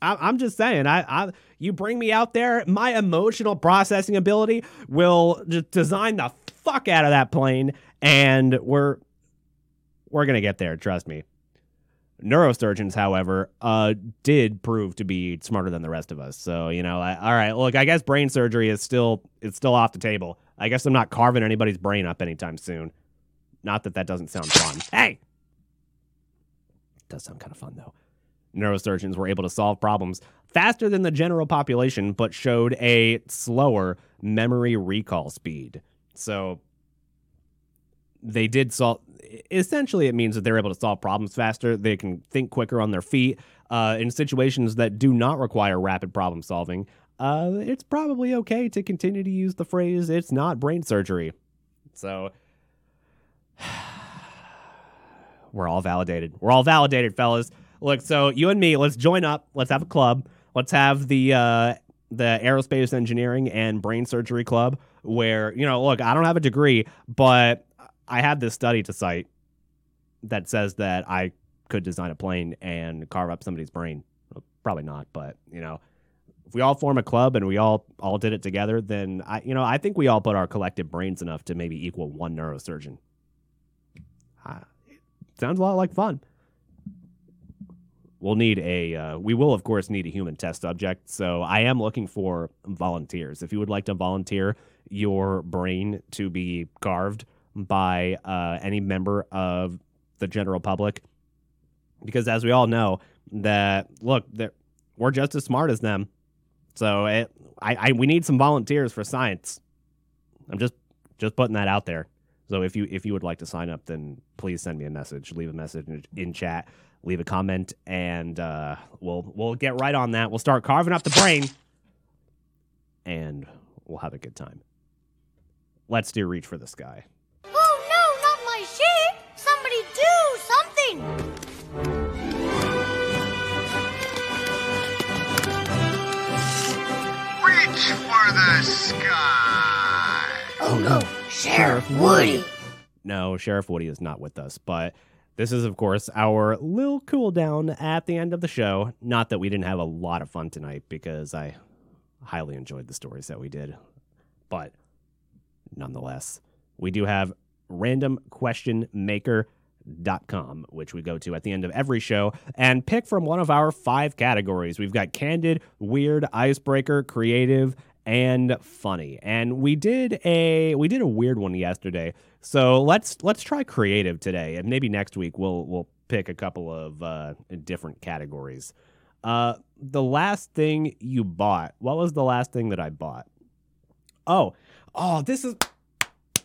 I, am just saying, I, I you bring me out there, my emotional processing ability will just design the fuck out of that plane, and we're we're gonna get there. Trust me. Neurosurgeons, however, uh, did prove to be smarter than the rest of us. So you know, I, all right. Look, I guess brain surgery is still it's still off the table. I guess I'm not carving anybody's brain up anytime soon. Not that that doesn't sound fun. hey, it does sound kind of fun though. Neurosurgeons were able to solve problems faster than the general population, but showed a slower memory recall speed. So they did solve. Essentially, it means that they're able to solve problems faster. They can think quicker on their feet. Uh, in situations that do not require rapid problem solving, uh, it's probably okay to continue to use the phrase "it's not brain surgery." So we're all validated. We're all validated, fellas. Look, so you and me, let's join up. Let's have a club. Let's have the uh, the aerospace engineering and brain surgery club where, you know, look, I don't have a degree, but I had this study to cite that says that I could design a plane and carve up somebody's brain. Well, probably not, but, you know, if we all form a club and we all all did it together, then I you know, I think we all put our collective brains enough to maybe equal one neurosurgeon. Uh, sounds a lot like fun we'll need a uh, we will of course need a human test subject so i am looking for volunteers if you would like to volunteer your brain to be carved by uh, any member of the general public. Because as we all know that look we're just as smart as them. So it, I, I we need some volunteers for science. I'm just just putting that out there. So if you if you would like to sign up then please send me a message. Leave a message in, chat. Leave a comment, and uh, we'll we'll get right on that. We'll start carving up the brain, and we'll have a good time. Let's do reach for the sky. Oh no, not my ship! Somebody do something! Reach for the sky! Oh no, Sheriff Woody! No, Sheriff Woody is not with us, but this is, of course, our little cool down at the end of the show. Not that we didn't have a lot of fun tonight because I highly enjoyed the stories that we did. But nonetheless, we do have random question maker which we go to at the end of every show and pick from one of our five categories. We've got candid, weird, icebreaker, creative, and funny. And we did a we did a weird one yesterday. So let's let's try creative today, and maybe next week we'll we'll pick a couple of uh, different categories. Uh, the last thing you bought. What was the last thing that I bought? Oh, oh, this is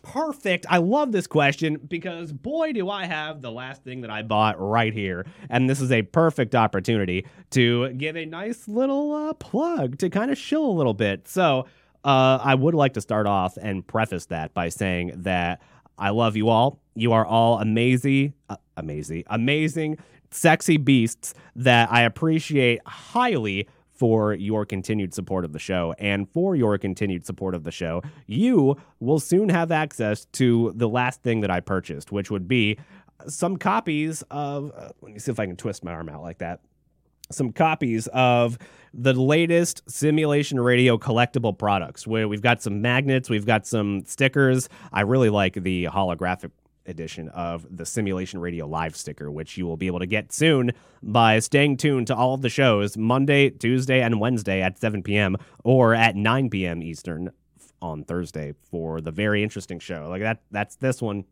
perfect. I love this question because boy, do I have the last thing that I bought right here. And this is a perfect opportunity to give a nice little uh, plug to kind of shill a little bit. So, uh, I would like to start off and preface that by saying that I love you all. You are all amazing, uh, amazing, amazing, sexy beasts that I appreciate highly for your continued support of the show. And for your continued support of the show, you will soon have access to the last thing that I purchased, which would be some copies of. Uh, let me see if I can twist my arm out like that. Some copies of the latest simulation radio collectible products where we've got some magnets, we've got some stickers. I really like the holographic edition of the Simulation Radio Live sticker, which you will be able to get soon by staying tuned to all of the shows Monday, Tuesday, and Wednesday at 7 p.m. or at 9 p.m. Eastern on Thursday for the very interesting show. Like that, that's this one.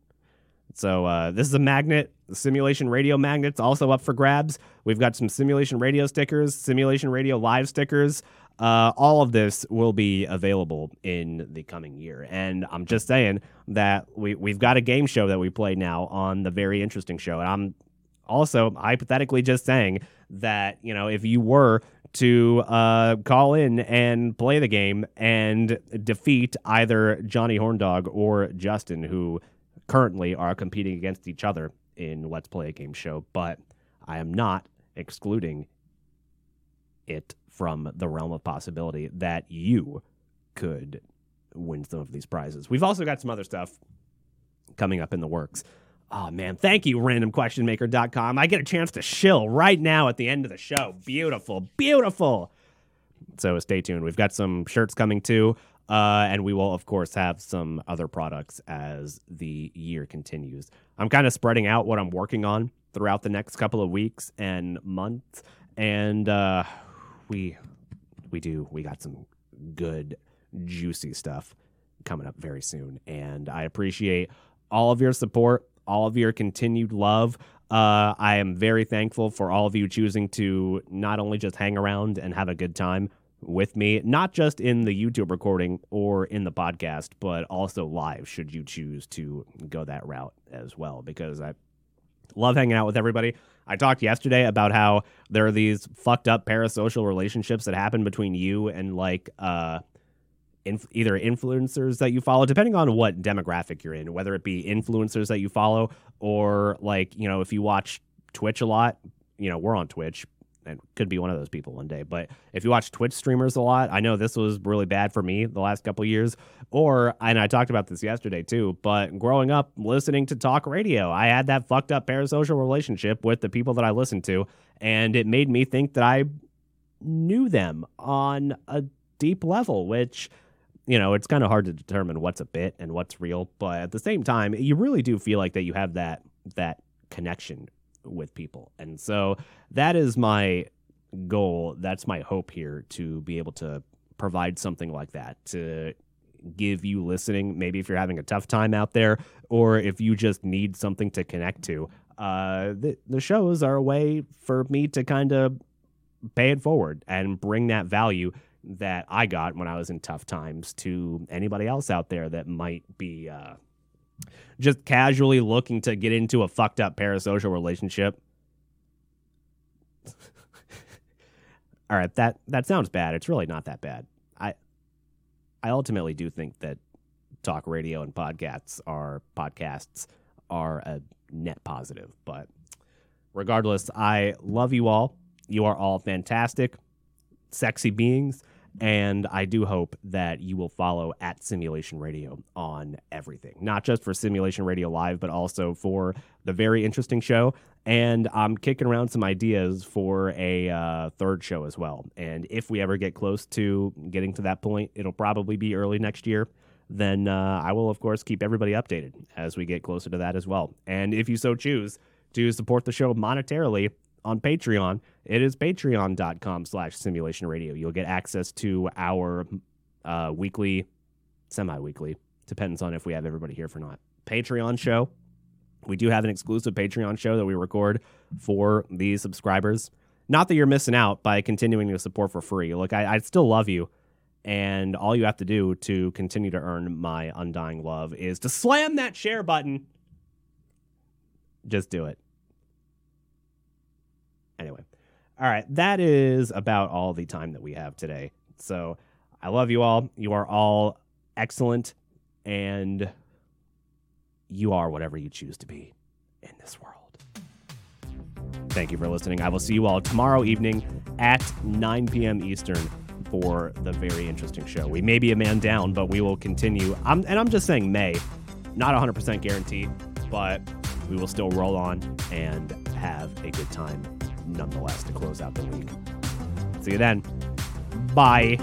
So uh, this is a magnet. Simulation radio magnets also up for grabs. We've got some simulation radio stickers, simulation radio live stickers. Uh, all of this will be available in the coming year. And I'm just saying that we, we've got a game show that we play now on the very interesting show. And I'm also hypothetically just saying that, you know, if you were to uh, call in and play the game and defeat either Johnny Horndog or Justin, who currently are competing against each other in Let's Play a Game show, but I am not excluding it from the realm of possibility that you could win some of these prizes. We've also got some other stuff coming up in the works. Oh man, thank you, randomquestionmaker.com. I get a chance to shill right now at the end of the show. Beautiful, beautiful. So stay tuned. We've got some shirts coming too. Uh, and we will, of course, have some other products as the year continues. I'm kind of spreading out what I'm working on throughout the next couple of weeks and months. And uh, we we do we got some good juicy stuff coming up very soon. And i appreciate all of your support all of your continued love. Uh, i am very thankful for all of you choosing to not only just hang around and have a good time with me not just in the youtube recording or in the podcast but also live should you choose to go that route as well because i love hanging out with everybody I talked yesterday about how there are these fucked up parasocial relationships that happen between you and like uh inf- either influencers that you follow depending on what demographic you're in, whether it be influencers that you follow or like, you know, if you watch Twitch a lot, you know, we're on Twitch, and could be one of those people one day. But if you watch Twitch streamers a lot, I know this was really bad for me the last couple years. Or and I talked about this yesterday too. But growing up listening to talk radio, I had that fucked up parasocial relationship with the people that I listened to, and it made me think that I knew them on a deep level, which you know, it's kind of hard to determine what's a bit and what's real, but at the same time, you really do feel like that you have that that connection with people. And so that is my goal. That's my hope here to be able to provide something like that to give you listening. Maybe if you're having a tough time out there, or if you just need something to connect to. Uh, the, the shows are a way for me to kind of pay it forward and bring that value that I got when I was in tough times to anybody else out there that might be uh, just casually looking to get into a fucked up parasocial relationship. All right, that that sounds bad. It's really not that bad. I I ultimately do think that talk radio and podcasts are podcasts are a net positive, but regardless, I love you all. You are all fantastic, sexy beings and I do hope that you will follow at Simulation Radio on everything, not just for Simulation Radio Live, but also for the very interesting show. And I'm kicking around some ideas for a uh, third show as well. And if we ever get close to getting to that point, it'll probably be early next year. then uh, I will, of course, keep everybody updated as we get closer to that as well. And if you so choose to support the show monetarily on Patreon, it is patreon.com slash simulation radio. You'll get access to our uh, weekly, semi weekly, depends on if we have everybody here for not, Patreon show. We do have an exclusive Patreon show that we record for the subscribers. Not that you're missing out by continuing to support for free. Look, I, I still love you. And all you have to do to continue to earn my undying love is to slam that share button. Just do it. Anyway, all right, that is about all the time that we have today. So I love you all. You are all excellent, and you are whatever you choose to be in this world. Thank you for listening. I will see you all tomorrow evening at 9 p.m. Eastern for the very interesting show. We may be a man down, but we will continue. I'm, and I'm just saying may, not 100% guarantee, but we will still roll on and have a good time nonetheless to close out the week. See you then. Bye.